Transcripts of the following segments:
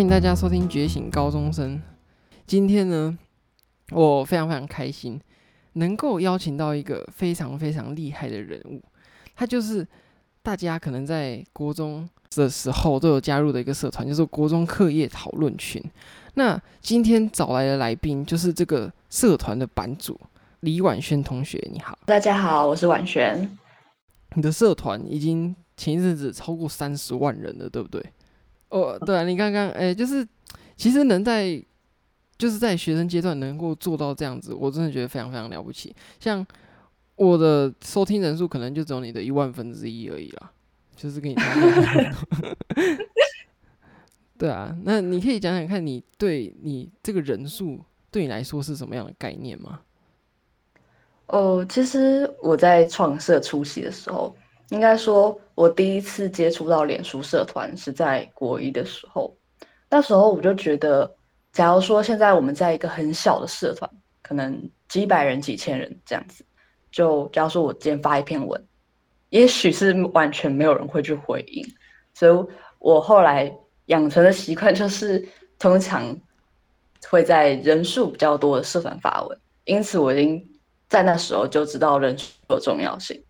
欢迎大家收听《觉醒高中生》。今天呢，我非常非常开心，能够邀请到一个非常非常厉害的人物。他就是大家可能在国中的时候都有加入的一个社团，就是国中课业讨论群。那今天找来的来宾就是这个社团的版主李婉轩同学。你好，大家好，我是婉轩。你的社团已经前一阵子超过三十万人了，对不对？哦，对啊，你刚刚哎，就是其实能在就是在学生阶段能够做到这样子，我真的觉得非常非常了不起。像我的收听人数可能就只有你的一万分之一而已啦，就是跟你差不多。对啊，那你可以讲讲看你对你这个人数对你来说是什么样的概念吗？哦，其实我在创社初期的时候。应该说，我第一次接触到脸书社团是在国一的时候。那时候我就觉得，假如说现在我们在一个很小的社团，可能几百人、几千人这样子，就假如说我今天发一篇文，也许是完全没有人会去回应。所以我后来养成的习惯就是，通常会在人数比较多的社团发文。因此，我已经在那时候就知道人数的重要性。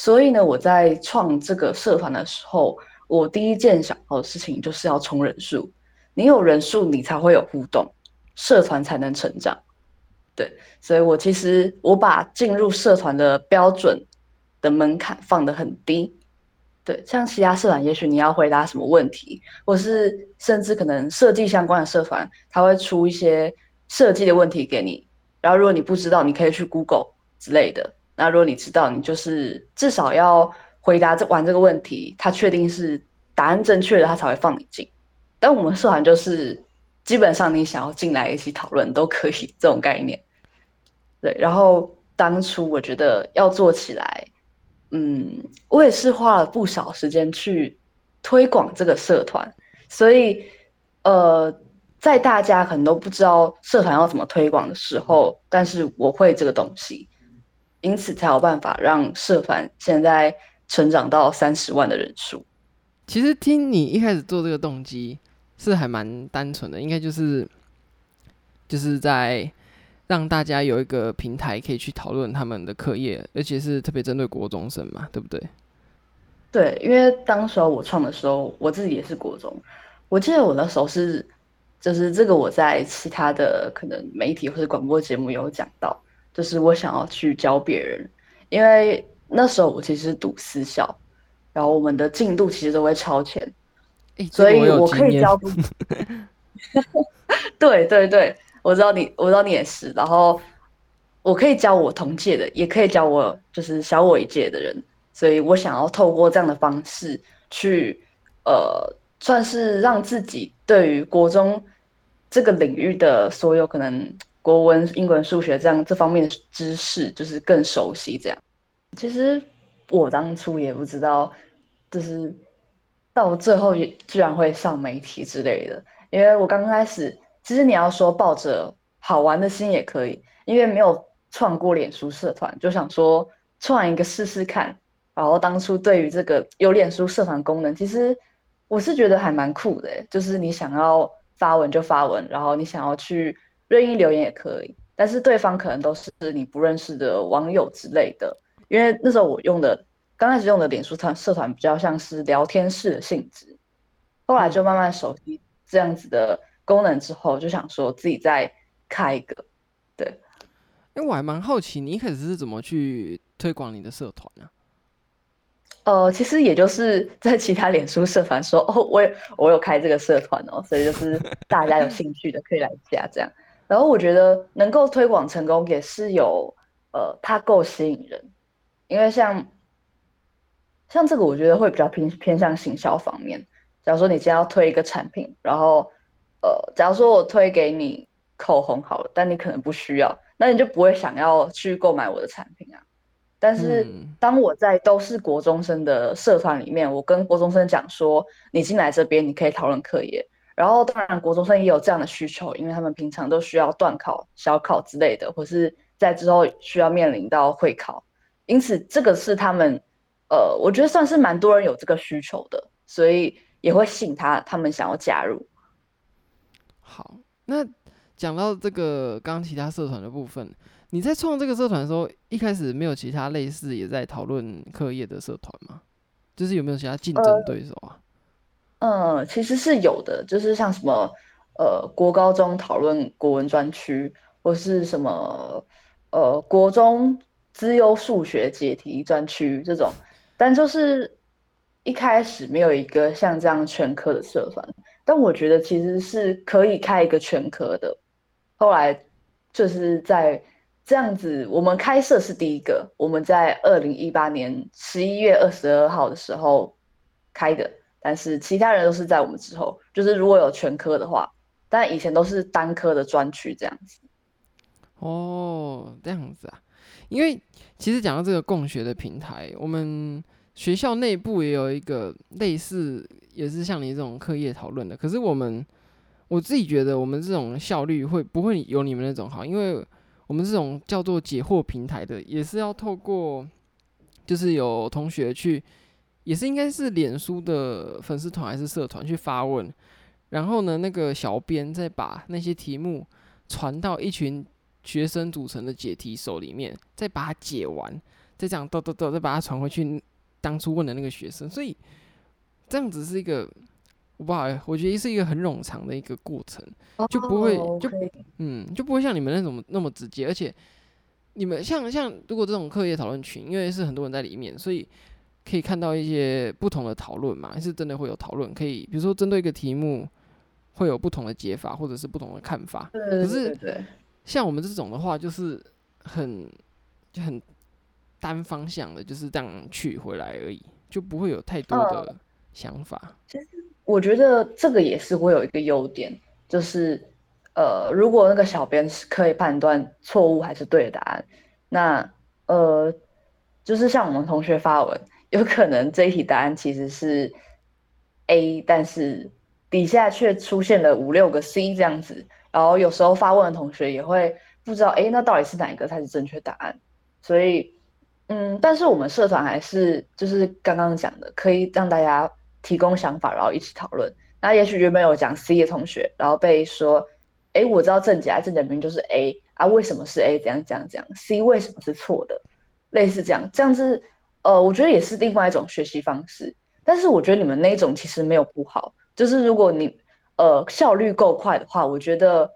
所以呢，我在创这个社团的时候，我第一件想到的事情就是要充人数。你有人数，你才会有互动，社团才能成长。对，所以我其实我把进入社团的标准的门槛放得很低。对，像其他社团，也许你要回答什么问题，或是甚至可能设计相关的社团，他会出一些设计的问题给你，然后如果你不知道，你可以去 Google 之类的。那如果你知道，你就是至少要回答这完这个问题，他确定是答案正确的，他才会放你进。但我们社团就是基本上你想要进来一起讨论都可以这种概念。对，然后当初我觉得要做起来，嗯，我也是花了不少时间去推广这个社团，所以呃，在大家可能都不知道社团要怎么推广的时候，但是我会这个东西。因此才有办法让社团现在成长到三十万的人数。其实听你一开始做这个动机是还蛮单纯的，应该就是就是在让大家有一个平台可以去讨论他们的课业，而且是特别针对国中生嘛，对不对？对，因为当时候我创的时候，我自己也是国中，我记得我那时候是就是这个我在其他的可能媒体或者广播节目有讲到。就是我想要去教别人，因为那时候我其实是读私校，然后我们的进度其实都会超前，欸、所以我可以教。对对对，我知道你，我知道你也是。然后我可以教我同届的，也可以教我就是小我一届的人，所以我想要透过这样的方式去，呃，算是让自己对于国中这个领域的所有可能。国文、英文、数学这样这方面的知识就是更熟悉。这样，其实我当初也不知道，就是到最后也居然会上媒体之类的。因为我刚开始，其实你要说抱着好玩的心也可以，因为没有创过脸书社团，就想说创一个试试看。然后当初对于这个有脸书社团功能，其实我是觉得还蛮酷的，就是你想要发文就发文，然后你想要去。任意留言也可以，但是对方可能都是你不认识的网友之类的。因为那时候我用的，刚开始用的脸书团社团比较像是聊天式的性质，后来就慢慢熟悉这样子的功能之后，就想说自己再开一个。对，因为我还蛮好奇，你一开始是怎么去推广你的社团呢？呃，其实也就是在其他脸书社团说，哦，我有我有开这个社团哦，所以就是大家有兴趣的可以来加这样。然后我觉得能够推广成功也是有，呃，它够吸引人，因为像像这个，我觉得会比较偏偏向行销方面。假如说你今天要推一个产品，然后呃，假如说我推给你口红好了，但你可能不需要，那你就不会想要去购买我的产品啊。但是当我在都是国中生的社团里面，我跟国中生讲说，你进来这边你可以讨论课业。然后，当然，国中生也有这样的需求，因为他们平常都需要段考、小考之类的，或是在之后需要面临到会考，因此这个是他们，呃，我觉得算是蛮多人有这个需求的，所以也会吸引他，他们想要加入。好，那讲到这个刚刚其他社团的部分，你在创这个社团的时候，一开始没有其他类似也在讨论课业的社团吗？就是有没有其他竞争对手啊？嗯，其实是有的，就是像什么呃国高中讨论国文专区，或是什么呃国中资优数学解题专区这种，但就是一开始没有一个像这样全科的社团，但我觉得其实是可以开一个全科的。后来就是在这样子，我们开设是第一个，我们在二零一八年十一月二十二号的时候开的。但是其他人都是在我们之后，就是如果有全科的话，但以前都是单科的专区这样子。哦，这样子啊，因为其实讲到这个共学的平台，我们学校内部也有一个类似，也是像你这种课业讨论的。可是我们我自己觉得，我们这种效率会不会有你们那种好？因为我们这种叫做解惑平台的，也是要透过，就是有同学去。也是应该是脸书的粉丝团还是社团去发问，然后呢，那个小编再把那些题目传到一群学生组成的解题手里面，再把它解完，再这样抖抖抖，再把它传回去当初问的那个学生。所以这样子是一个，我不好，我觉得是一个很冗长的一个过程，就不会就嗯就不会像你们那种那么直接，而且你们像像如果这种课业讨论群，因为是很多人在里面，所以。可以看到一些不同的讨论嘛，还是真的会有讨论？可以，比如说针对一个题目，会有不同的解法，或者是不同的看法。可是像我们这种的话，就是很就很单方向的，就是这样去回来而已，就不会有太多的想法。嗯，其实我觉得这个也是会有一个优点，就是呃，如果那个小编是可以判断错误还是对的答案，那呃，就是像我们同学发文。有可能这一题答案其实是 A，但是底下却出现了五六个 C 这样子，然后有时候发问的同学也会不知道，哎，那到底是哪一个才是正确答案？所以，嗯，但是我们社团还是就是刚刚讲的，可以让大家提供想法，然后一起讨论。那也许原本有讲 C 的同学，然后被说，哎，我知道正解，正解明明就是 A 啊，为什么是 A？怎样怎样怎样，C 为什么是错的？类似这样，这样子。呃，我觉得也是另外一种学习方式，但是我觉得你们那种其实没有不好，就是如果你呃效率够快的话，我觉得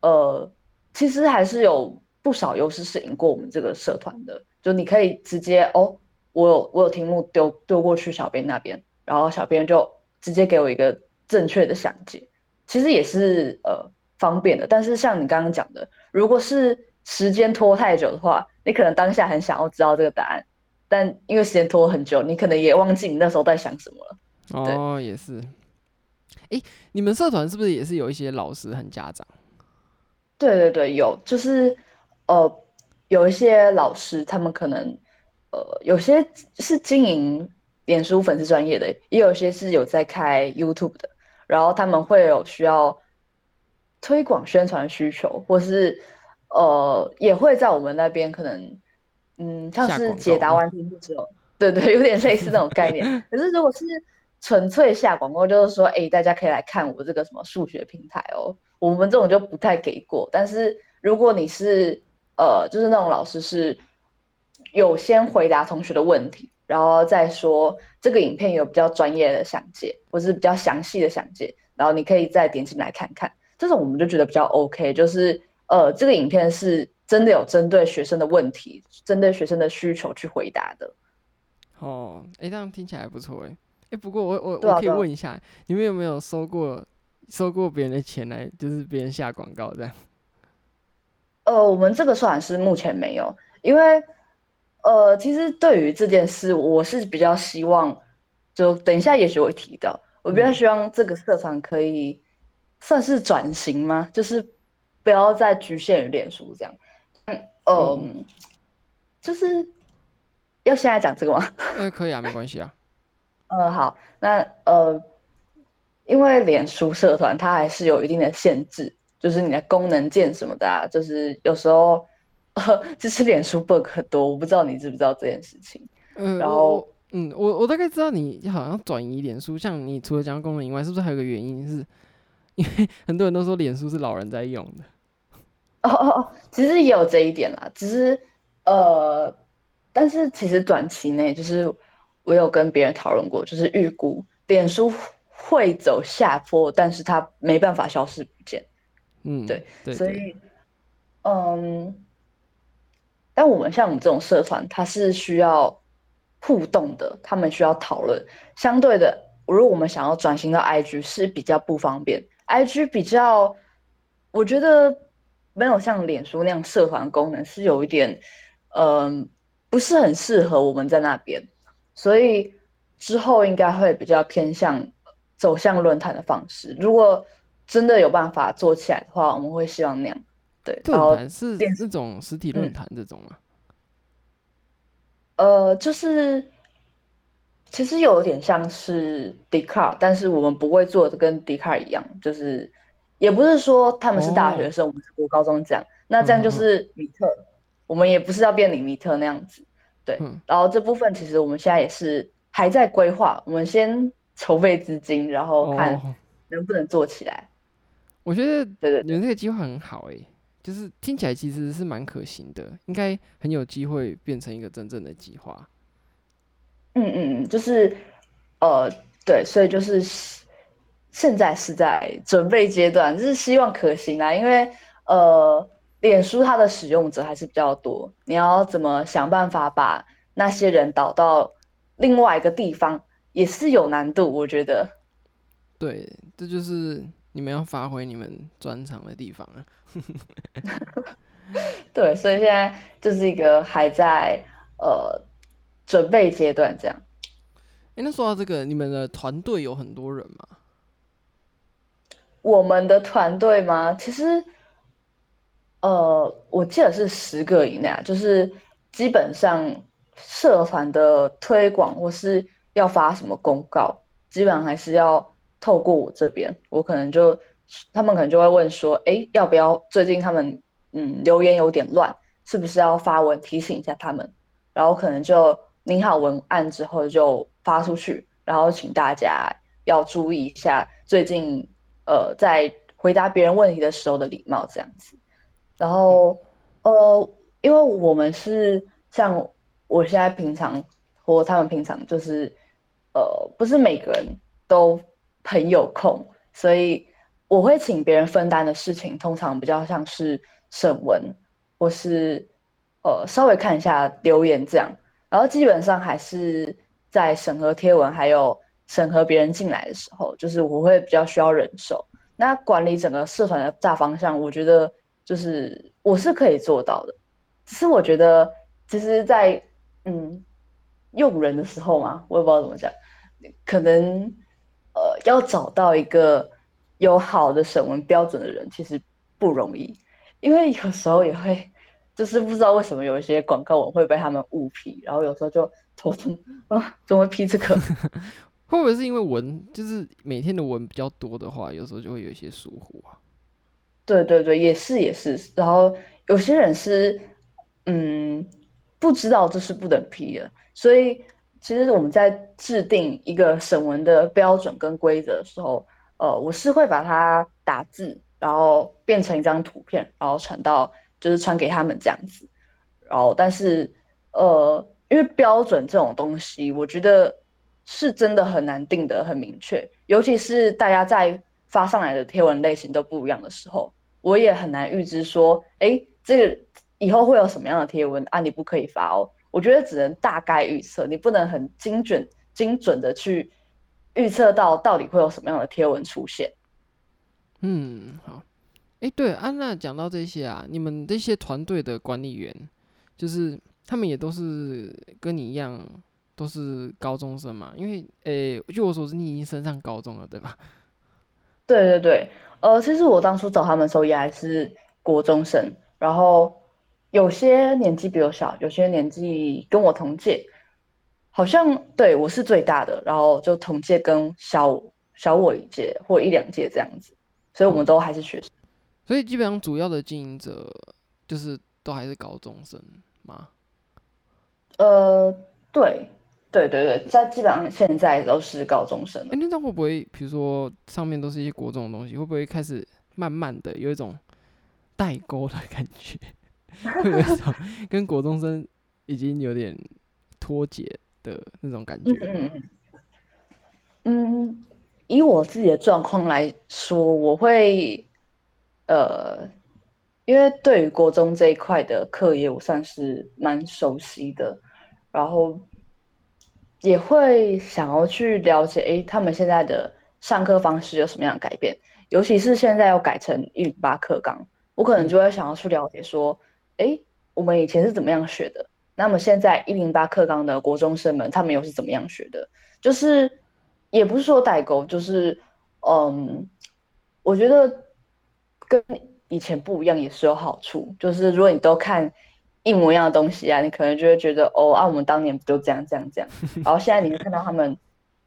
呃其实还是有不少优势是赢过我们这个社团的。就你可以直接哦，我有我有题目丢丢过去小编那边，然后小编就直接给我一个正确的详解，其实也是呃方便的。但是像你刚刚讲的，如果是时间拖太久的话，你可能当下很想要知道这个答案。但因为时间拖很久，你可能也忘记你那时候在想什么了。哦，也是。哎、欸，你们社团是不是也是有一些老师和家长？对对对，有，就是呃，有一些老师，他们可能呃，有些是经营脸书粉丝专业的，也有些是有在开 YouTube 的，然后他们会有需要推广宣传需求，或是呃，也会在我们那边可能。嗯，像是解答完题目之后，对 对，有点类似那种概念。可是如果是纯粹下广告，就是说，哎，大家可以来看我这个什么数学平台哦，我们这种就不太给过。但是如果你是呃，就是那种老师是有先回答同学的问题，然后再说这个影片有比较专业的详解，或是比较详细的详解，然后你可以再点进来看看。这种我们就觉得比较 OK，就是呃，这个影片是。真的有针对学生的问题，针对学生的需求去回答的。哦，哎，这样听起来不错哎。哎，不过我我我可以问一下，你们有没有收过收过别人的钱来，就是别人下广告这样？呃，我们这个算是目前没有，因为呃，其实对于这件事，我是比较希望，就等一下也许会提到，我比较希望这个社团可以算是转型吗？就是不要再局限于脸书这样。嗯，就是要现在讲这个吗？嗯，可以啊，没关系啊。嗯，好，那呃，因为脸书社团它还是有一定的限制，就是你的功能键什么的啊，就是有时候呃，就是脸书 bug 很多，我不知道你知不知道这件事情。嗯，然后嗯，我我大概知道你好像转移脸书，像你除了讲功能以外，是不是还有个原因是因为很多人都说脸书是老人在用的。哦哦哦，其实也有这一点啦，只是呃，但是其实短期内，就是我有跟别人讨论过，就是预估脸书会走下坡，但是它没办法消失不见。嗯，对，对对所以嗯，但我们像我们这种社团，它是需要互动的，他们需要讨论。相对的，如果我们想要转型到 IG 是比较不方便，IG 比较，我觉得。没有像脸书那样社团功能是有一点，嗯、呃，不是很适合我们在那边，所以之后应该会比较偏向走向论坛的方式。如果真的有办法做起来的话，我们会希望那样。对，论坛是这种实体论坛这种吗？嗯、呃，就是其实有点像是 Dcard，但是我们不会做的跟 Dcard 一样，就是。也不是说他们是大学生，哦、我们是国高中这样，那这样就是米特，嗯、我们也不是要变李米特那样子，对。嗯、然后这部分其实我们现在也是还在规划，我们先筹备资金，然后看能不能做起来。哦、我觉得对对，你们这个计划很好哎、欸，就是听起来其实是蛮可行的，应该很有机会变成一个真正的计划。嗯嗯嗯，就是呃对，所以就是。现在是在准备阶段，就是希望可行啊，因为呃，脸书它的使用者还是比较多，你要怎么想办法把那些人导到另外一个地方，也是有难度，我觉得。对，这就是你们要发挥你们专长的地方啊。对，所以现在就是一个还在呃准备阶段，这样。哎，那说到这个，你们的团队有很多人吗？我们的团队吗？其实，呃，我记得是十个以内啊，就是基本上社团的推广或是要发什么公告，基本上还是要透过我这边。我可能就他们可能就会问说，哎，要不要最近他们嗯留言有点乱，是不是要发文提醒一下他们？然后可能就拟好文案之后就发出去，然后请大家要注意一下最近。呃，在回答别人问题的时候的礼貌这样子，然后呃，因为我们是像我现在平常或他们平常就是呃，不是每个人都很有空，所以我会请别人分担的事情，通常比较像是审文或是呃稍微看一下留言这样，然后基本上还是在审核贴文还有。审核别人进来的时候，就是我会比较需要人手。那管理整个社团的大方向，我觉得就是我是可以做到的。只是我觉得，其实在，嗯用人的时候嘛，我也不知道怎么讲，可能呃要找到一个有好的审文标准的人，其实不容易。因为有时候也会，就是不知道为什么有一些广告文会被他们误批，然后有时候就头疼啊，怎么批这个？会不会是因为文就是每天的文比较多的话，有时候就会有一些疏忽啊？对对对，也是也是。然后有些人是嗯不知道这是不等批的，所以其实我们在制定一个审文的标准跟规则的时候，呃，我是会把它打字，然后变成一张图片，然后传到就是传给他们这样子。然后但是呃，因为标准这种东西，我觉得。是真的很难定得很明确，尤其是大家在发上来的贴文类型都不一样的时候，我也很难预知说，哎，这个以后会有什么样的贴文啊？你不可以发哦。我觉得只能大概预测，你不能很精准、精准的去预测到到底会有什么样的贴文出现。嗯，好。哎，对，安娜讲到这些啊，你们这些团队的管理员，就是他们也都是跟你一样。都是高中生嘛，因为诶，据我所知，你已经升上高中了，对吧？对对对，呃，其实我当初找他们的时候也还是国中生，然后有些年纪比我小，有些年纪跟我同届，好像对我是最大的，然后就同届跟小小我一届或一两届这样子，所以我们都还是学生。嗯，所以基本上主要的经营者就是都还是高中生吗？呃，对。对对对，在基本上现在都是高中生。哎，那这样会不会，比如说上面都是一些国中的东西，会不会开始慢慢的有一种代沟的感觉？会有一种 跟国中生已经有点脱节的那种感觉？嗯嗯嗯，以我自己的状况来说，我会呃。因为对于国中这一块的课业，我算是蛮熟悉的，然后也会想要去了解，哎，他们现在的上课方式有什么样的改变？尤其是现在要改成一零八课纲，我可能就会想要去了解，说，哎，我们以前是怎么样学的？那么现在一零八课纲的国中生们，他们又是怎么样学的？就是也不是说代沟，就是嗯，我觉得跟。以前不一样也是有好处，就是如果你都看一模一样的东西啊，你可能就会觉得哦，啊，我们当年不就这样这样这样，然后现在你会看到他们，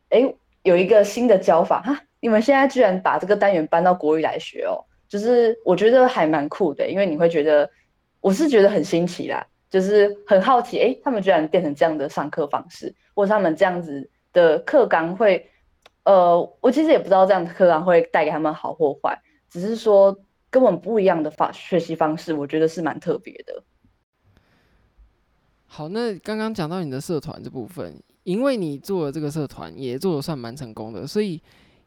哎，有一个新的教法哈，你们现在居然把这个单元搬到国语来学哦，就是我觉得还蛮酷的，因为你会觉得，我是觉得很新奇啦，就是很好奇，哎，他们居然变成这样的上课方式，或者他们这样子的课纲会，呃，我其实也不知道这样的课纲会带给他们好或坏，只是说。跟我们不一样的方学习方式，我觉得是蛮特别的。好，那刚刚讲到你的社团这部分，因为你做了这个社团，也做的算蛮成功的，所以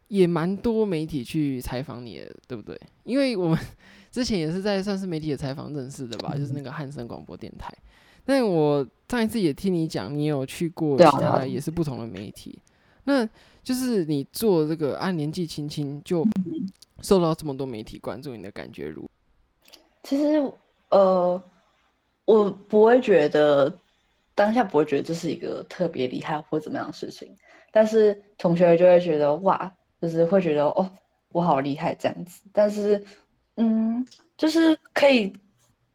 也蛮多媒体去采访你的，对不对？因为我们 之前也是在算是媒体的采访认识的吧，就是那个汉声广播电台。但我上一次也听你讲，你有去过其他也是不同的媒体，那就是你做这个按年纪轻轻就。受到这么多媒体关注，你的感觉如何？其实，呃，我不会觉得当下不会觉得这是一个特别厉害或怎么样的事情，但是同学就会觉得哇，就是会觉得哦，我好厉害这样子。但是，嗯，就是可以，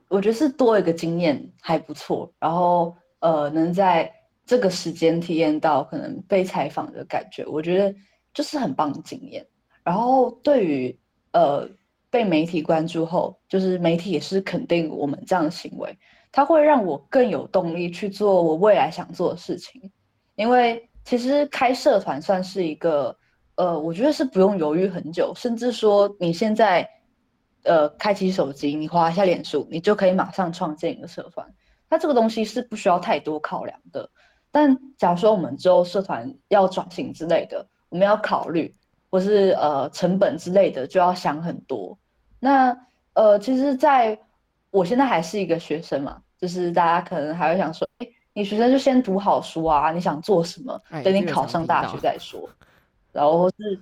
我觉得是多一个经验还不错。然后，呃，能在这个时间体验到可能被采访的感觉，我觉得就是很棒的经验。然后对于呃被媒体关注后，就是媒体也是肯定我们这样的行为，它会让我更有动力去做我未来想做的事情。因为其实开社团算是一个，呃，我觉得是不用犹豫很久，甚至说你现在呃开启手机，你划一下脸书，你就可以马上创建一个社团。它这个东西是不需要太多考量的。但假如说我们之后社团要转型之类的，我们要考虑。或是呃成本之类的就要想很多。那呃，其实在我现在还是一个学生嘛，就是大家可能还会想说，哎，你学生就先读好书啊，你想做什么，等你考上大学再说。然后是，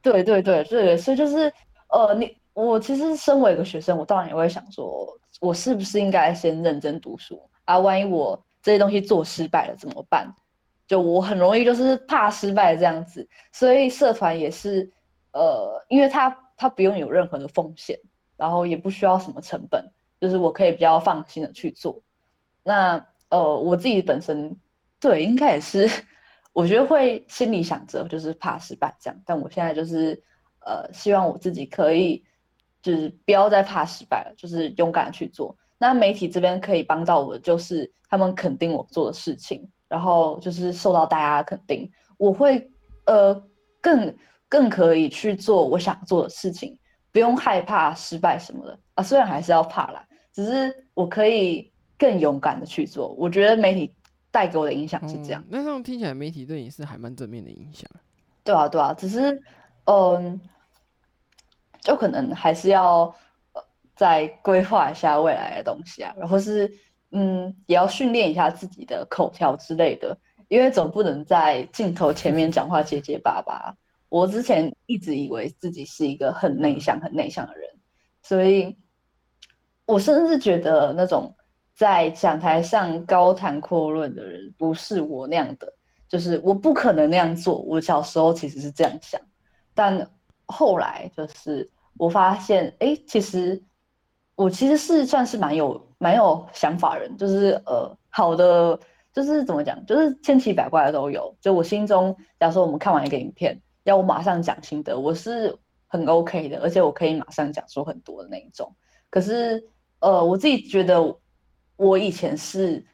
对对对对，所以就是呃，你我其实身为一个学生，我当然也会想说，我是不是应该先认真读书啊？万一我这些东西做失败了怎么办？就我很容易就是怕失败这样子，所以社团也是，呃，因为它它不用有任何的风险，然后也不需要什么成本，就是我可以比较放心的去做。那呃，我自己本身对应该也是，我觉得会心里想着就是怕失败这样，但我现在就是呃，希望我自己可以就是不要再怕失败了，就是勇敢去做。那媒体这边可以帮到我的就是他们肯定我做的事情。然后就是受到大家的肯定，我会呃更更可以去做我想做的事情，不用害怕失败什么的啊。虽然还是要怕啦，只是我可以更勇敢的去做。我觉得媒体带给我的影响是这样。嗯，那这样听起来，媒体对你是还蛮正面的影响。对啊，对啊，只是嗯，就可能还是要再规划一下未来的东西啊，然后是。嗯，也要训练一下自己的口条之类的，因为总不能在镜头前面讲话结结巴巴。我之前一直以为自己是一个很内向、很内向的人，所以我甚至觉得那种在讲台上高谈阔论的人不是我那样的，就是我不可能那样做。我小时候其实是这样想，但后来就是我发现，哎，其实我其实是算是蛮有。蛮有想法人，就是呃好的，就是怎么讲，就是千奇百怪的都有。就我心中，假如说我们看完一个影片，要我马上讲心得，我是很 OK 的，而且我可以马上讲出很多的那一种。可是呃我自己觉得，我以前是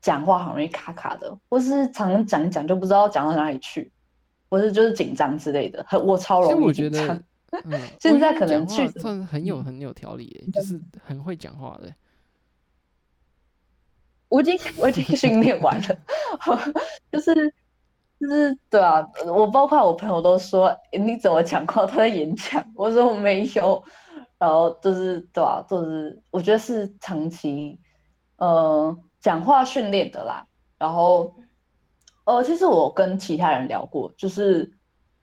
讲话很容易卡卡的，或是常常讲一讲就不知道讲到哪里去，或是就是紧张之类的。很我超容易紧张。嗯，现在可能去算很有很有条理，嗯，就是很会讲话的。我已经我已经训练完了，就是就是对啊，我包括我朋友都说，欸，你怎么讲话？他在演讲，我说我没有，然后就是对啊，就是我觉得是长期呃讲话训练的啦。然后呃，其实我跟其他人聊过，就是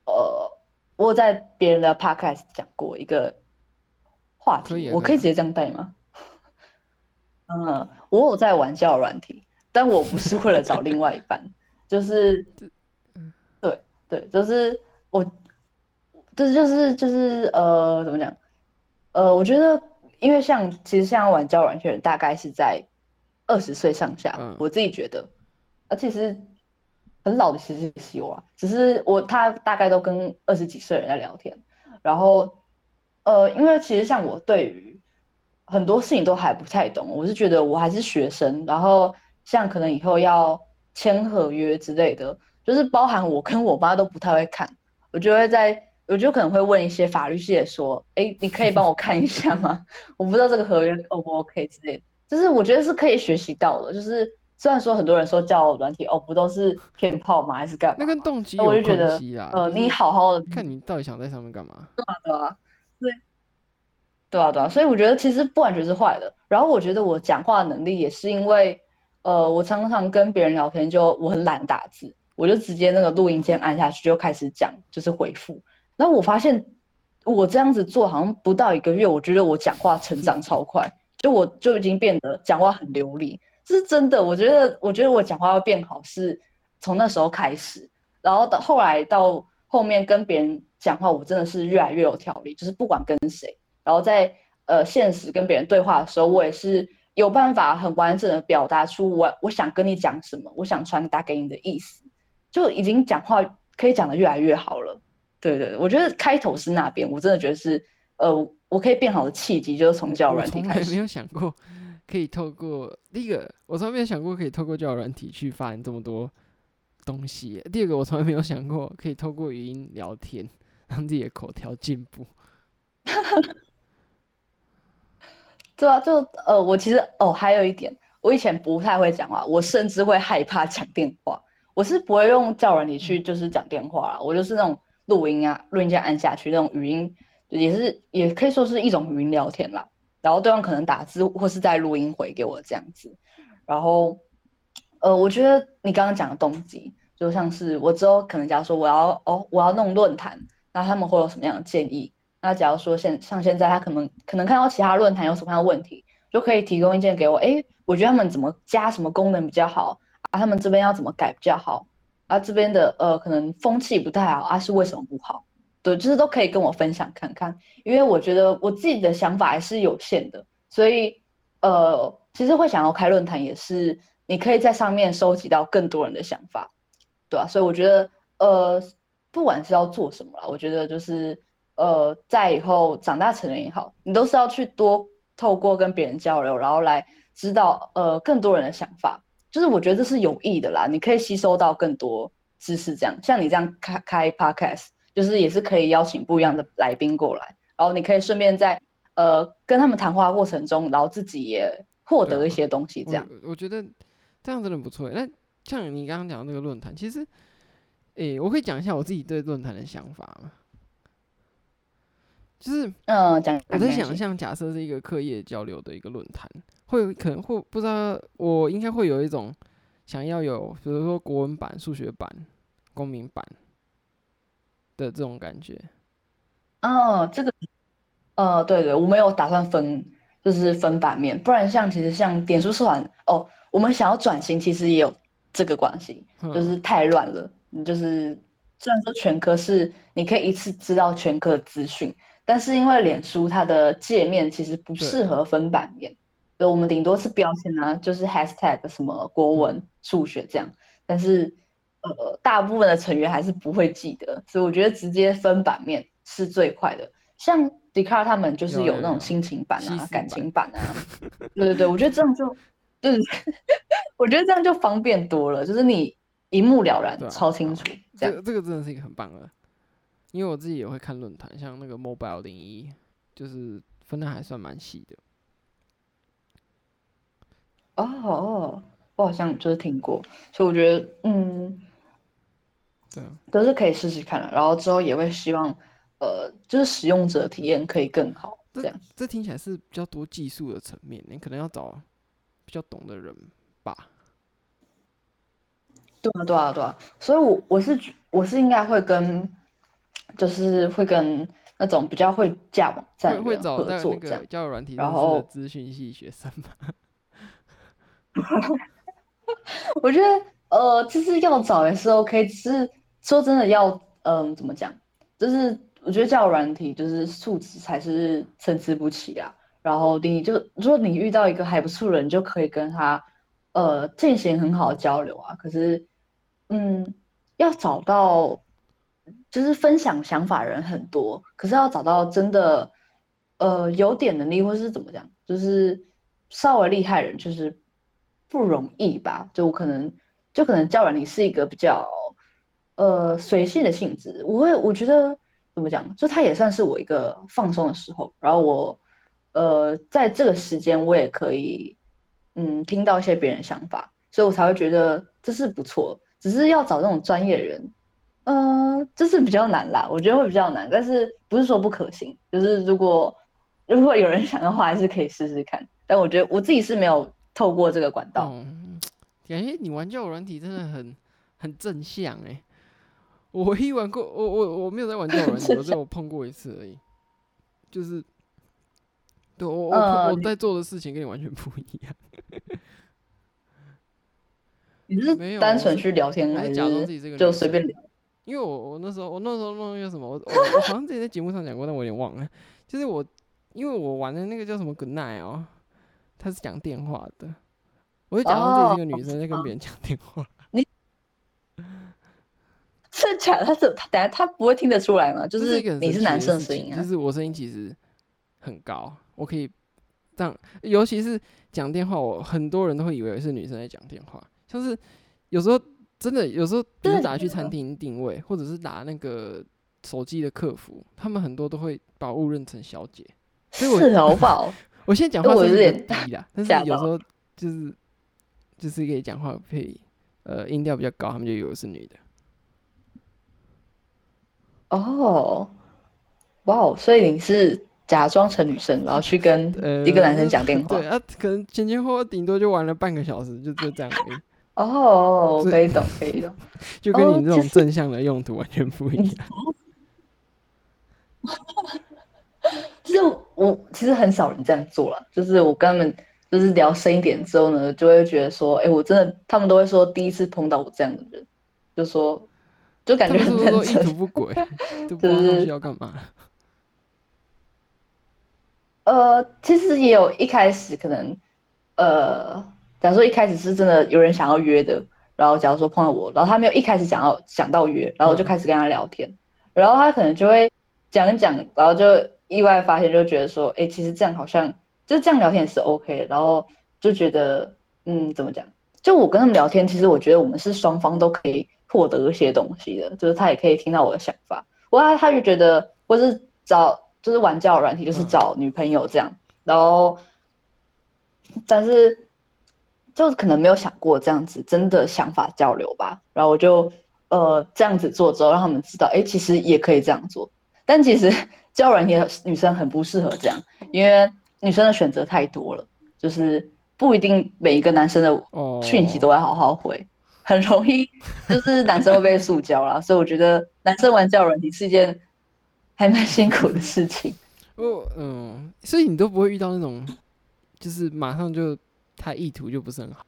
呃，我在别人的 podcast 讲过一个话题，我可以直接这样带吗？嗯，我有在玩交友软体，但我不是为了找另外一半，就是，对对，就是我，就是就是就是呃，怎么讲？呃，我觉得，因为像其实像玩交友软件大概是在二十岁上下，嗯，我自己觉得，而其实很老的其实是有啊，只是我他大概都跟二十几岁人在聊天，然后呃，因为其实像我对于。很多事情都还不太懂，我是觉得我还是学生，然后像可能以后要签合约之类的，就是包含我跟我妈都不太会看，我就会在，我就可能会问一些法律系的说，哎，你可以帮我看一下吗？我不知道这个合约 O 不 OK 之类的，就是我觉得是可以学习到的，就是虽然说很多人说交友软体哦，不都是骗炮吗？还是干嘛？那跟动机我就觉得呃，你好好的看你到底想在上面干嘛？对啊，对啊，对。对啊，对啊，所以我觉得其实不完全是坏的。然后我觉得我讲话能力也是因为，呃，我常常跟别人聊天就我很懒打字，我就直接那个录音键按下去就开始讲，就是回复。然后我发现我这样子做好像不到一个月，我觉得我讲话成长超快，就我就已经变得讲话很流利，这是真的。我觉得，我觉得我讲话要变好是从那时候开始，然后到后来到后面跟别人讲话，我真的是越来越有条理，就是不管跟谁。然后在呃现实跟别人对话的时候，我也是有办法很完整的表达出我我想跟你讲什么，我想传达给你的意思，就已经讲话可以讲得越来越好了。对对，我觉得开头是那边，我真的觉得是呃我可以变好的契机，就是从交友软体开始。我从来没有想过可以透过第一个，我从来没有想过可以透过交友软体去发展这么多东西。第二个，我从来没有想过可以透过语音聊天让自己的口条进步。对啊，就呃，我其实哦，还有一点，我以前不太会讲话，我甚至会害怕讲电话。我是不会用叫人你去就是讲电话啦，我就是那种录音啊，录音键按下去那种语音，也是也可以说是一种语音聊天啦。然后对方可能打字或是在录音回给我这样子。然后呃，我觉得你刚刚讲的动机，就像是我之后可能假如说我要哦，我要弄论坛，那他们会有什么样的建议？那假如说现像现在他可能可能看到其他论坛有什么样的问题，就可以提供意见给我。哎，我觉得他们怎么加什么功能比较好啊？他们这边要怎么改比较好啊？这边的呃可能风气不太好啊，是为什么不好？对，就是都可以跟我分享看看。因为我觉得我自己的想法还是有限的，所以呃其实会想要开论坛也是你可以在上面收集到更多人的想法，对啊，所以我觉得呃不管是要做什么啦，我觉得就是。呃，在以后长大成人也好，你都是要去多透过跟别人交流，然后来知道呃更多人的想法。就是我觉得这是有益的啦，你可以吸收到更多知识。这样像你这样开开 podcast，就是也是可以邀请不一样的来宾过来，然后你可以顺便在呃跟他们谈话过程中，然后自己也获得一些东西。这样我，我觉得这样真的不错。那像你刚刚讲的那个论坛，其实，诶，我可以讲一下我自己对论坛的想法吗？就是，嗯，讲我在想象，假设是一个课业交流的一个论坛，会可能会不知道，我应该会有一种想要有，比如说国文版、数学版、公民版的这种感觉。哦，这个，呃，对对，我没有打算分，就是分版面，不然像其实像点数社团，哦，我们想要转型，其实也有这个关系，就是太乱了，你就是虽然说全科是你可以一次知道全科的资讯。但是因为脸书它的界面其实不适合分版面，所以我们顶多是标签啊，就是 hashtag 什么国文、数学这样。但是呃，大部分的成员还是不会记得，所以我觉得直接分版面是最快的。像 Dcard 他们就是有那种心情版啊、感情版啊，对对对，我觉得这样就，就是 我觉得这样就方便多了，就是你一目了然，啊、超清楚。这个这个真的是一个很棒的，因为我自己也会看论坛，像那个 Mobile 零一，就是分的还算蛮细的。哦哦，我好像就是听过，所以我觉得嗯，对，都是可以试试看的。然后之后也会希望，呃，就是使用者体验可以更好。这样，这听起来是比较多技术的层面，你可能要找比较懂的人吧。对啊，对啊，对啊。所以我，我我是我是应该会跟，就是会跟那种比较会架网站会会找那个交友软体然后资讯系学生嘛。我觉得呃，其实要找也是 OK，只是说真的要嗯、呃，怎么讲，就是。我觉得交友软体就是素质才是参差不齐啊。然后你就如果你遇到一个还不错的人，就可以跟他呃进行很好的交流啊。可是，嗯，要找到就是分享想法人很多，可是要找到真的呃有点能力或是怎么讲，就是稍微厉害人，就是不容易吧。就我可能就可能交友软体是一个比较呃随性的性质。我会我觉得。怎么讲？就他也算是我一个放松的时候，然后我，呃，在这个时间我也可以，嗯，听到一些别人的想法，所以我才会觉得这是不错。只是要找那种专业的人，嗯、呃，这是比较难啦，我觉得会比较难，但是不是说不可行，就是如果如果有人想的话，还是可以试试看。但我觉得我自己是没有透过这个管道。嗯，感觉你玩交友软体真的很很正向哎、欸。我唯一玩过，我我我没有在玩交友软体，我只有碰过一次而已。就是，对我我、呃、我在做的事情跟你完全不一样。你是单纯去聊天，还是假装自己这个就随便聊？因为我我那时候我那时候弄一个什么，我我好像之前在节目上讲过，但我有点忘了。就是我因为我玩的那个叫什么 Good Night 哦，他是讲电话的，我就假装自己是个女生在跟别人讲电话。哦是假的，他是他等下他不会听得出来吗？就是你是男生的声音啊，就是我声音其实很高，我可以这样，尤其是讲电话，我很多人都会以为是女生在讲电话，像是有时候真的有时候，比如打去餐厅定位，或者是打那个手机的客服，他们很多都会把我误认成小姐，所以我是好宝？我现在讲话声音有点低啦，但是有时候就是就是可以讲话可以呃音调比较高，他们就以为是女的。哦，哇哦！所以你是假装成女生，然后去跟一个男生讲电话？呃、对啊，可能前前后后顶多就玩了半个小时，就就这样而已。哦，可以懂，可以懂，就跟你这种正向的用途完全不一样。其实我其实很少人这样做了，就是我跟他们就是聊深一点之后呢，就会觉得说，哎、欸，我真的，他们都会说第一次碰到我这样的人，就说。就感觉很认真，都意图不轨，都不知道需要干嘛。呃，其实也有一开始可能，呃，假如说一开始是真的有人想要约的，然后假如说碰到我，然后他没有一开始想要想到约，然后我就开始跟他聊天，然后他可能就会讲一讲，然后就意外发现，就觉得说，哎，其实这样好像就这样聊天也是 OK，然后就觉得，嗯，怎么讲？就我跟他们聊天，其实我觉得我们是双方都可以。获得一些东西的，就是他也可以听到我的想法。我他他就觉得，或是找就是玩交友软体，就是找女朋友这样。然后，但是就可能没有想过这样子真的想法交流吧。然后我就呃这样子做之后，让他们知道，哎，其实也可以这样做。但其实交友软体女生很不适合这样，因为女生的选择太多了，就是不一定每一个男生的讯息都会好好回。哦很容易，就是男生会被塑胶啦，所以我觉得男生玩交友软体是一件还蛮辛苦的事情。哦，嗯，所以你都不会遇到那种，就是马上就他意图就不是很好。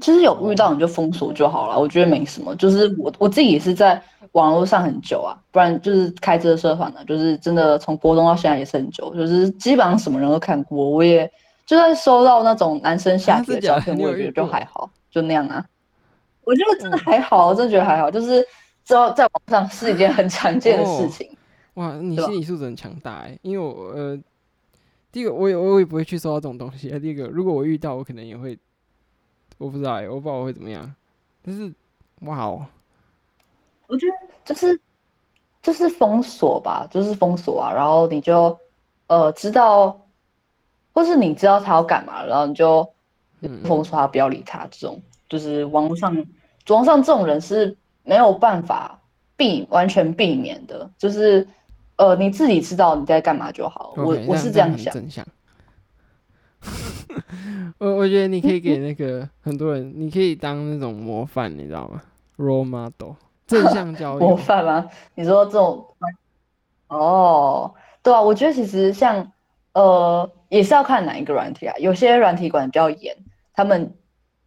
其实有遇到你就封锁就好了，我觉得没什么。就是我我自己也是在网络上很久啊，不然就是开这个社团的，就是真的从国中到现在也是很久，就是基本上什么人都看过。我也就算收到那种男生下体的照片，我也觉得就还好，就那样啊。我觉得真的还好，我真的觉得还好，就是知道在网上是一件很常见的事情。哦、哇，你心理素质很强大哎！因为我呃，第一个我也我也不会去收到这种东西啊。第一个，如果我遇到，我可能也会我不知道我不知道我会怎么样。但是，哇哦，我觉得就是就是封锁吧，就是封锁啊，然后你就呃知道，或是你知道他要干嘛，然后你就封锁他，不要理他。这种就是网络上，网上这种人是没有办法避完全避免的，就是呃你自己知道你在干嘛就好。Okay, 我我是这样想。我我觉得你可以给那个很多人，你可以当那种模范，你知道吗？role model，正向 教育模范吗？你说这种，哦，对啊，我觉得其实像呃，也是要看哪一个软体啊。有些软体管比较严，他们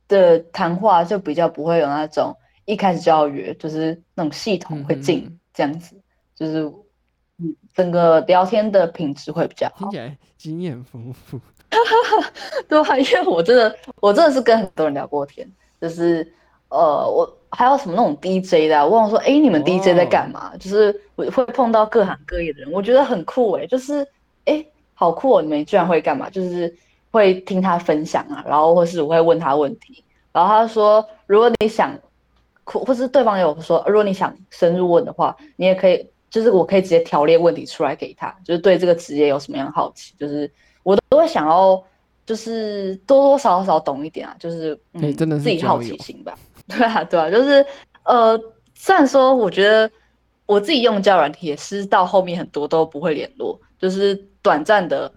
的谈话就比较不会有那种一开始就要约，就是那种系统会进这样子，嗯、就是嗯，整个聊天的品质会比较好。听起来经验丰富。对啊，因为我真的，我真的是跟很多人聊过天，就是呃，我还有什么那种 DJ 的、啊，我问我说，哎、欸，你们 DJ 在干嘛？Oh. 就是我会碰到各行各业的人，我觉得很酷哎、欸，就是哎、欸，好酷哦，你们居然会干嘛？就是会听他分享啊，然后或是我会问他问题，然后他说，如果你想，或是对方有说，如果你想深入问的话，你也可以，就是我可以直接条列问题出来给他，就是对这个职业有什么样的好奇，就是。我都会想要，就是多多少少懂一点啊，就是嗯，欸、真的是自己好奇心吧。对啊，对啊，就是呃，虽然说我觉得我自己用交友软体也是到后面很多都不会联络，就是短暂的，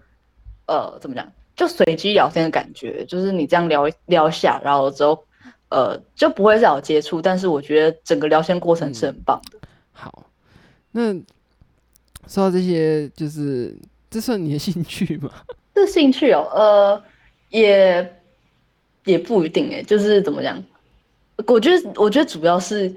呃，怎么讲，就随机聊天的感觉，就是你这样聊聊下，然后之后呃就不会再有接触，但是我觉得整个聊天过程是很棒的。嗯、好，那说到这些，就是。这算你的兴趣吗？这兴趣哦，呃，也也不一定诶，就是怎么讲？我觉得，我觉得主要是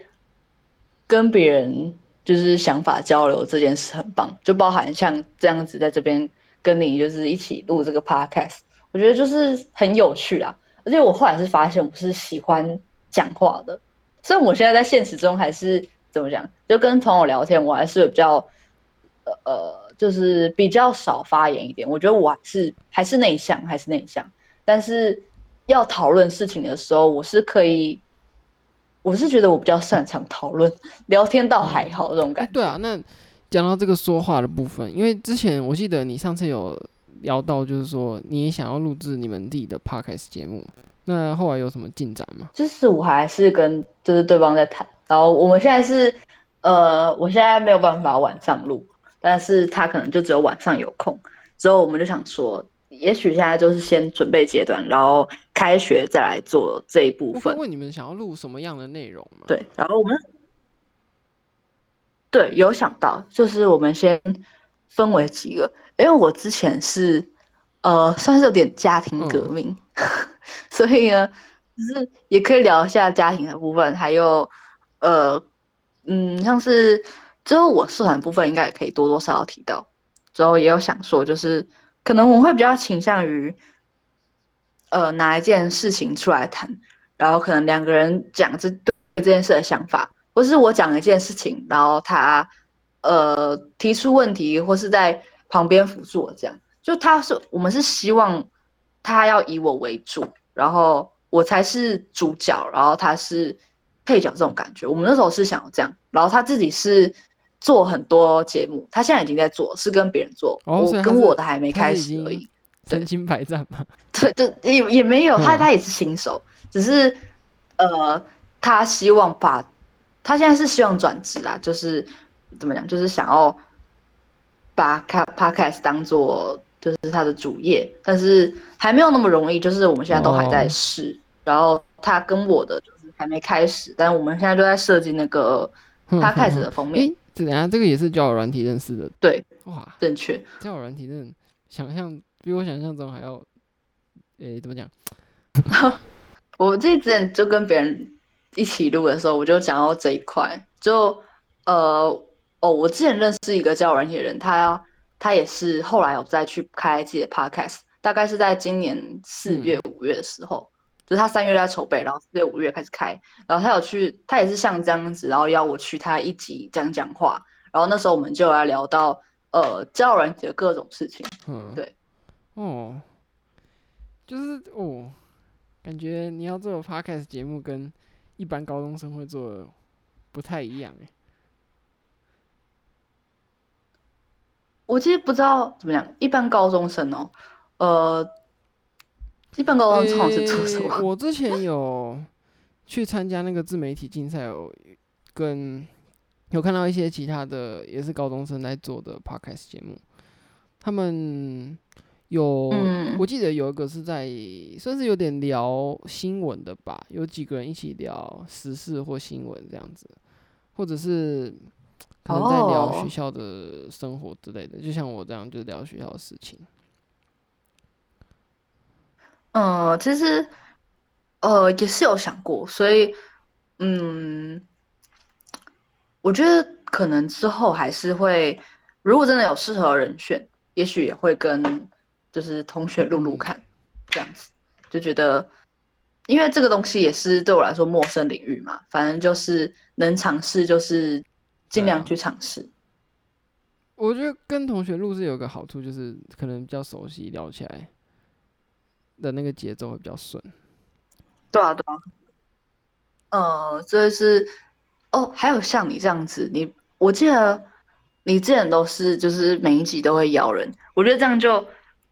跟别人就是想法交流这件事很棒，就包含像这样子在这边跟你就是一起录这个 podcast，我觉得就是很有趣啊。而且我后来是发现我是喜欢讲话的，虽然我现在在现实中还是怎么讲，就跟朋友聊天，我还是比较呃呃。就是比较少发言一点，我觉得我还是还是内向，还是内向。但是要讨论事情的时候，我是可以，我是觉得我比较擅长讨论，聊天倒还好这种感觉。对啊，那讲到这个说话的部分，因为之前我记得你上次有聊到，就是说你也想要录制你们自己的 podcast 节目，那后来有什么进展吗？就是我还是跟就是对方在谈，然后我们现在是呃，我现在没有办法晚上录。但是他可能就只有晚上有空，之后我们就想说，也许现在就是先准备阶段，然后开学再来做这一部分。问你们想要录什么样的内容吗？对，然后我们对有想到，就是我们先分为几个，因为我之前是呃算是有点家庭革命，嗯、所以呢，就是也可以聊一下家庭的部分，还有呃嗯像是。之后我社团部分应该也可以多多少少提到，之后也有想说，就是可能我会比较倾向于，呃，拿一件事情出来谈，然后可能两个人讲这对这件事的想法，或是我讲一件事情，然后他呃提出问题，或是在旁边辅助我这样，就他是我们是希望他要以我为主，然后我才是主角，然后他是配角这种感觉。我们那时候是想要这样，然后他自己是。做很多节目，他现在已经在做，是跟别人做，哦、我跟我的还没开始而已。身经百战嘛？对，对，也也没有，他他也是新手，嗯、只是呃，他希望把，他现在是希望转职啦，就是怎么讲，就是想要把卡 Podcast 当做就是他的主业，但是还没有那么容易，就是我们现在都还在试，哦、然后他跟我的就是还没开始，但我们现在就在设计那个 Podcast 的封面。是等下，这个也是交友软体认识的。对，哇，正确。交友软体认，想象比我想象中还要，诶、欸，怎么讲？我这之前就跟别人一起录的时候，我就讲到这一块，就呃，哦，我之前认识一个交友软体的人，他他也是后来有再去开自己的 podcast，大概是在今年四月五月的时候。嗯就是他三月在筹备，然后四月五月开始开，然后他有去，他也是像这样子，然后邀我去他一集讲讲话，然后那时候我们就来聊到呃交友软体的各种事情，嗯，对，哦，就是哦，感觉你要做 podcast 节目跟一般高中生会做的不太一样哎。我其实不知道怎么讲，一般高中生哦，呃，一般高中生是做什么？欸，我之前有去参加那个自媒体竞赛，有跟有看到一些其他的也是高中生在做的 podcast 节目，他们有，嗯、我记得有一个是在算是有点聊新闻的吧，有几个人一起聊时事或新闻这样子，或者是。可能在聊学校的生活之类的，oh. 就像我这样，就聊学校的事情。嗯，其实，呃，也是有想过，所以，嗯，我觉得可能之后还是会，如果真的有适合的人选，也许也会跟就是同学录录看，这样子，就觉得，因为这个东西也是对我来说陌生领域嘛，反正就是能尝试就是。尽量去尝试。我觉得跟同学录是有个好处，就是可能比较熟悉，聊起来的那个节奏会比较顺。对啊，对啊。呃，这是哦，还有像你这样子，你我记得你之前都是就是每一集都会邀人，我觉得这样就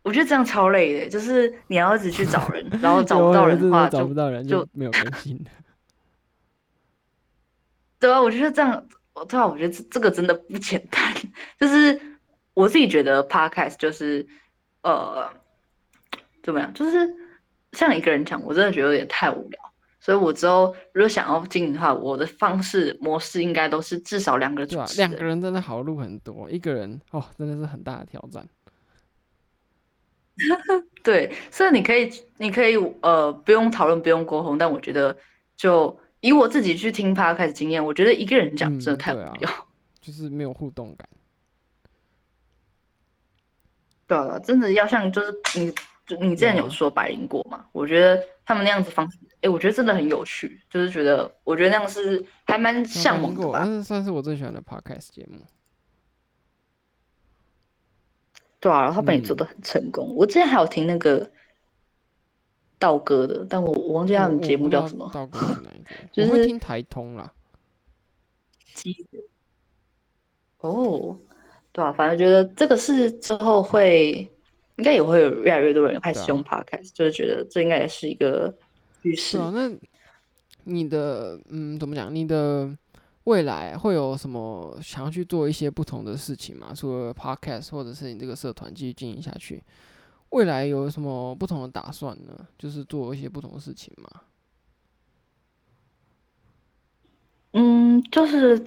我觉得这样超累的，就是你要一直去找人，然后找不到人的话就，找不到人就没有更新的。对啊，我觉得这样。对啊，我觉得这这个真的不简单。就是我自己觉得 podcast 就是呃怎么样，就是像一个人讲，我真的觉得有点太无聊。所以我之后如果想要经营的话，我的方式模式应该都是至少两个人。对啊，两个人真的好录很多，一个人哦真的是很大的挑战。对，所以你可以你可以呃不用讨论，不用沟通，但我觉得就。以我自己去听 Podcast 经验，我觉得一个人讲真的太无聊，嗯啊，就是没有互动感。对啊，真的要像就是你，你之前有说白灵果嘛，嗯？我觉得他们那样子方式，哎，我觉得真的很有趣，就是觉得我觉得那样是还蛮向往的吧。那算是我最喜欢的 Podcast 节目。对啊，然后他把你做的很成功，嗯。我之前还有听那个。道哥的，但我我忘记他们节目叫什么。道哥是哪一个？就是听台通啦。哦，对啊，反正觉得这个是之后会，应该也会有越来越多人开始用 Podcast，、啊、就是觉得这应该也是一个趋势。啊，那你的嗯，怎么讲？你的未来会有什么想要去做一些不同的事情吗？除了 Podcast，或者是你这个社团继续经营下去？未来有什么不同的打算呢？就是做一些不同的事情吗？嗯，就是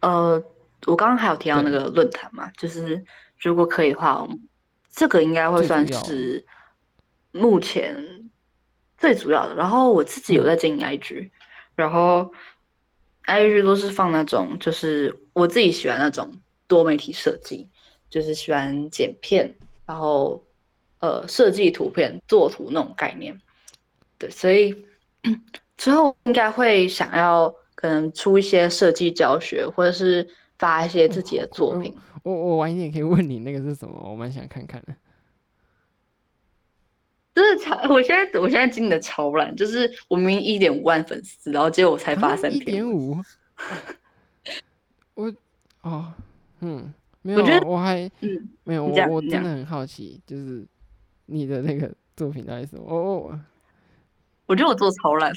呃，我刚刚还有提到那个论坛嘛，就是如果可以的话，这个应该会算是目前最主要的。然后我自己有在经营 IG，、嗯、然后 IG 都是放那种，就是我自己喜欢那种多媒体设计，就是喜欢剪片，然后。呃，设计图片、做图那种概念，对，所以之后应该会想要可能出一些设计教学，或者是发一些自己的作品。我我晚一点可以问你那个是什么，我蛮想看看的。真的超，我现在我现在经营的超烂，就是我明明一点五万粉丝，然后结果我才发三篇。一点五？我哦，嗯，没有，我觉得我还嗯没有，我我真的很好奇，就是。你的那个作品到底是什么？哦，我觉得我做超烂，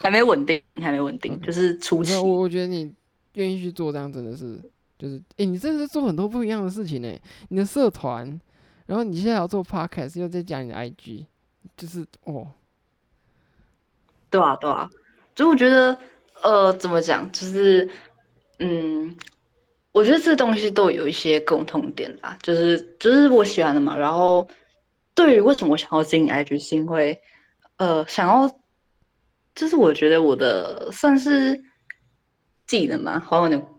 还没稳定，还没稳定，就是初期。我我觉得你愿意去做这样，真的是，就是，哎、你真的是做很多不一样的事情呢。你的社团，然后你现在要做 podcast，又在讲你的 IG，就是哦，对啊，对啊，所以我觉得，呃，怎么讲，就是，嗯，我觉得这东西都有一些共同点啦，就是，就是我喜欢的嘛，然后。对于为什么我想要经营 IG，是因为，呃，想要，就是我觉得我的算是技能嘛，好像有点，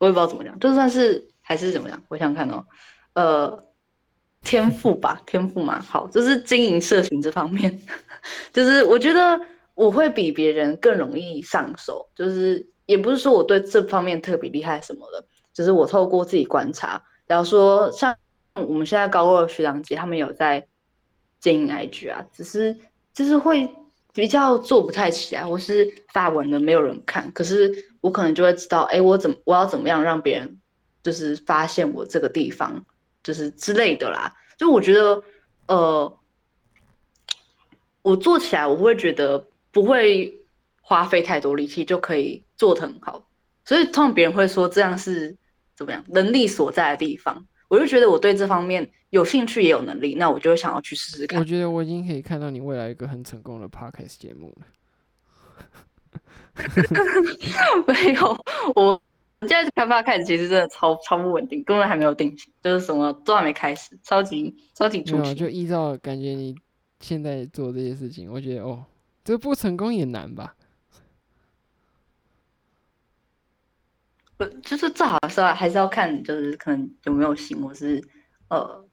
我也不知道怎么讲，就算是还是怎么样，我想看哦，呃，天赋吧，天赋嘛，好，就是经营社群这方面，就是我觉得我会比别人更容易上手，就是也不是说我对这方面特别厉害什么的，只是我透过自己观察，然后说像我们现在高二学长姐他们有在。经营 IG 啊，只是就是会比较做不太起来，或是发文的没有人看，可是我可能就会知道，哎，我怎么我要怎么样让别人就是发现我这个地方，就是之类的啦。就我觉得，呃，我做起来我会觉得不会花费太多力气就可以做得很好，所以通常别人会说这样是怎么样能力所在的地方，我就觉得我对这方面。有兴趣也有能力，那我就想要去试试看。我觉得我已经可以看到你未来一个很成功的 podcast 节目了。没有，我现在开发开始其实真的超超不稳定，根本还没有定型，就是什么都还没开始，超级超级初期。就依照感觉你现在做这些事情，我觉得哦，这不成功也难吧？不，就是最好的时候还是要看，就是可能有没有心，或是呃。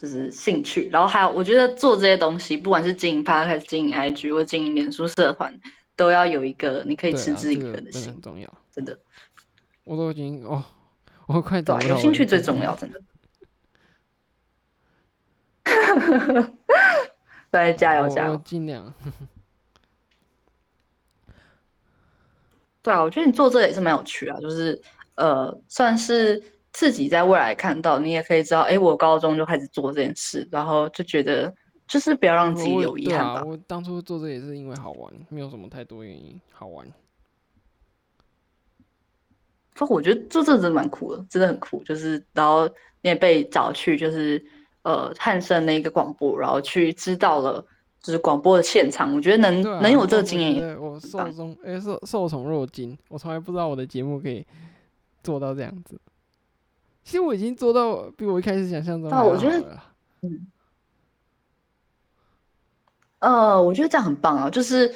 就是兴趣，然后还有，我觉得做这些东西，不管是经营 Podcast 还是经营 IG 或经营脸书社团，都要有一个你可以持之以恒的心，这个、很重要。真的，我都已经哦，我快到了。有兴趣最重要，真的。对，加油加油，尽量。对啊，我觉得你做这个也是蛮有趣啊，就是呃，算是。自己在未来看到，你也可以知道，哎，我高中就开始做这件事，然后就觉得，就是不要让自己有遗憾吧。我，当初做这也是因为好玩，没有什么太多原因，好玩。不过我觉得做这真的蛮酷的，真的很酷。就是然后你也被找去，就是呃汉声那个广播，然后去知道了就是广播的现场。我觉得能、啊、能有这个经验，对我受宠哎受受宠若惊。我从来不知道我的节目可以做到这样子。其实我已经做到比我一开始想象中好了。我觉得，嗯，呃，我觉得这样很棒啊。就是，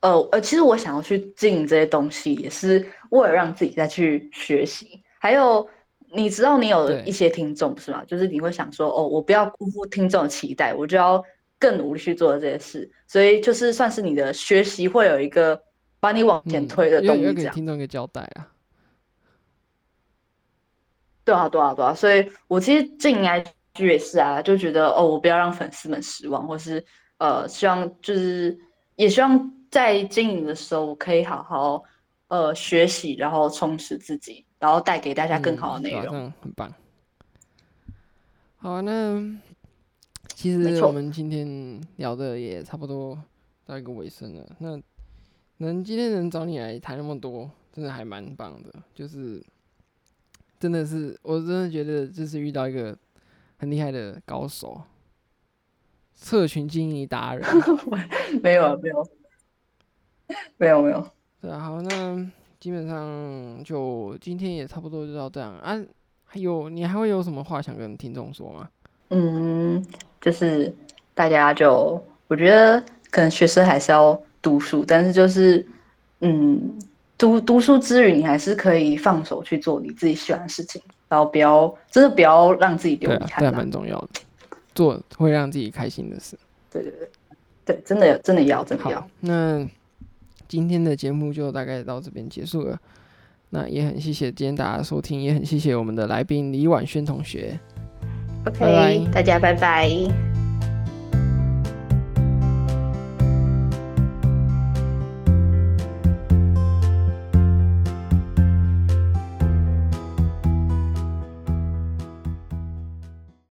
呃呃，其实我想要去经营这些东西，也是为了让自己再去学习。还有，你知道你有一些听众是吧？就是你会想说，哦，我不要辜负听众的期待，我就要更努力去做这些事。所以，就是算是你的学习会有一个把你往前推的动力，这样。听众一个交代啊。对啊，对啊，对啊，所以我其实进 IG 也是啊，就觉得哦，我不要让粉丝们失望，或是呃，希望就是也希望在经营的时候，我可以好好呃学习，然后充实自己，然后带给大家更好的内容，嗯，很棒。好，那其实我们今天聊的也差不多到一个尾声了。那能今天能找你来谈那么多，真的还蛮棒的，就是。真的是，我真的觉得这是遇到一个很厉害的高手，社群经营达人。没有啊，没有，没有，没有。对啊，好，那基本上就今天也差不多就到这样啊。还有，你还会有什么话想跟听众说吗？嗯，就是大家就，我觉得可能学生还是要读书，但是就是，嗯。读读书之余，你还是可以放手去做你自己喜欢的事情，然后不要真的不要让自己丢遗憾。对啊，这蛮重要的，做会让自己开心的事。对对对，对，真的真的要真的要。那今天的节目就大概到这边结束了。那也很谢谢今天大家的收听，也很谢谢我们的来宾李婉萱同学。OK，拜拜大家拜拜。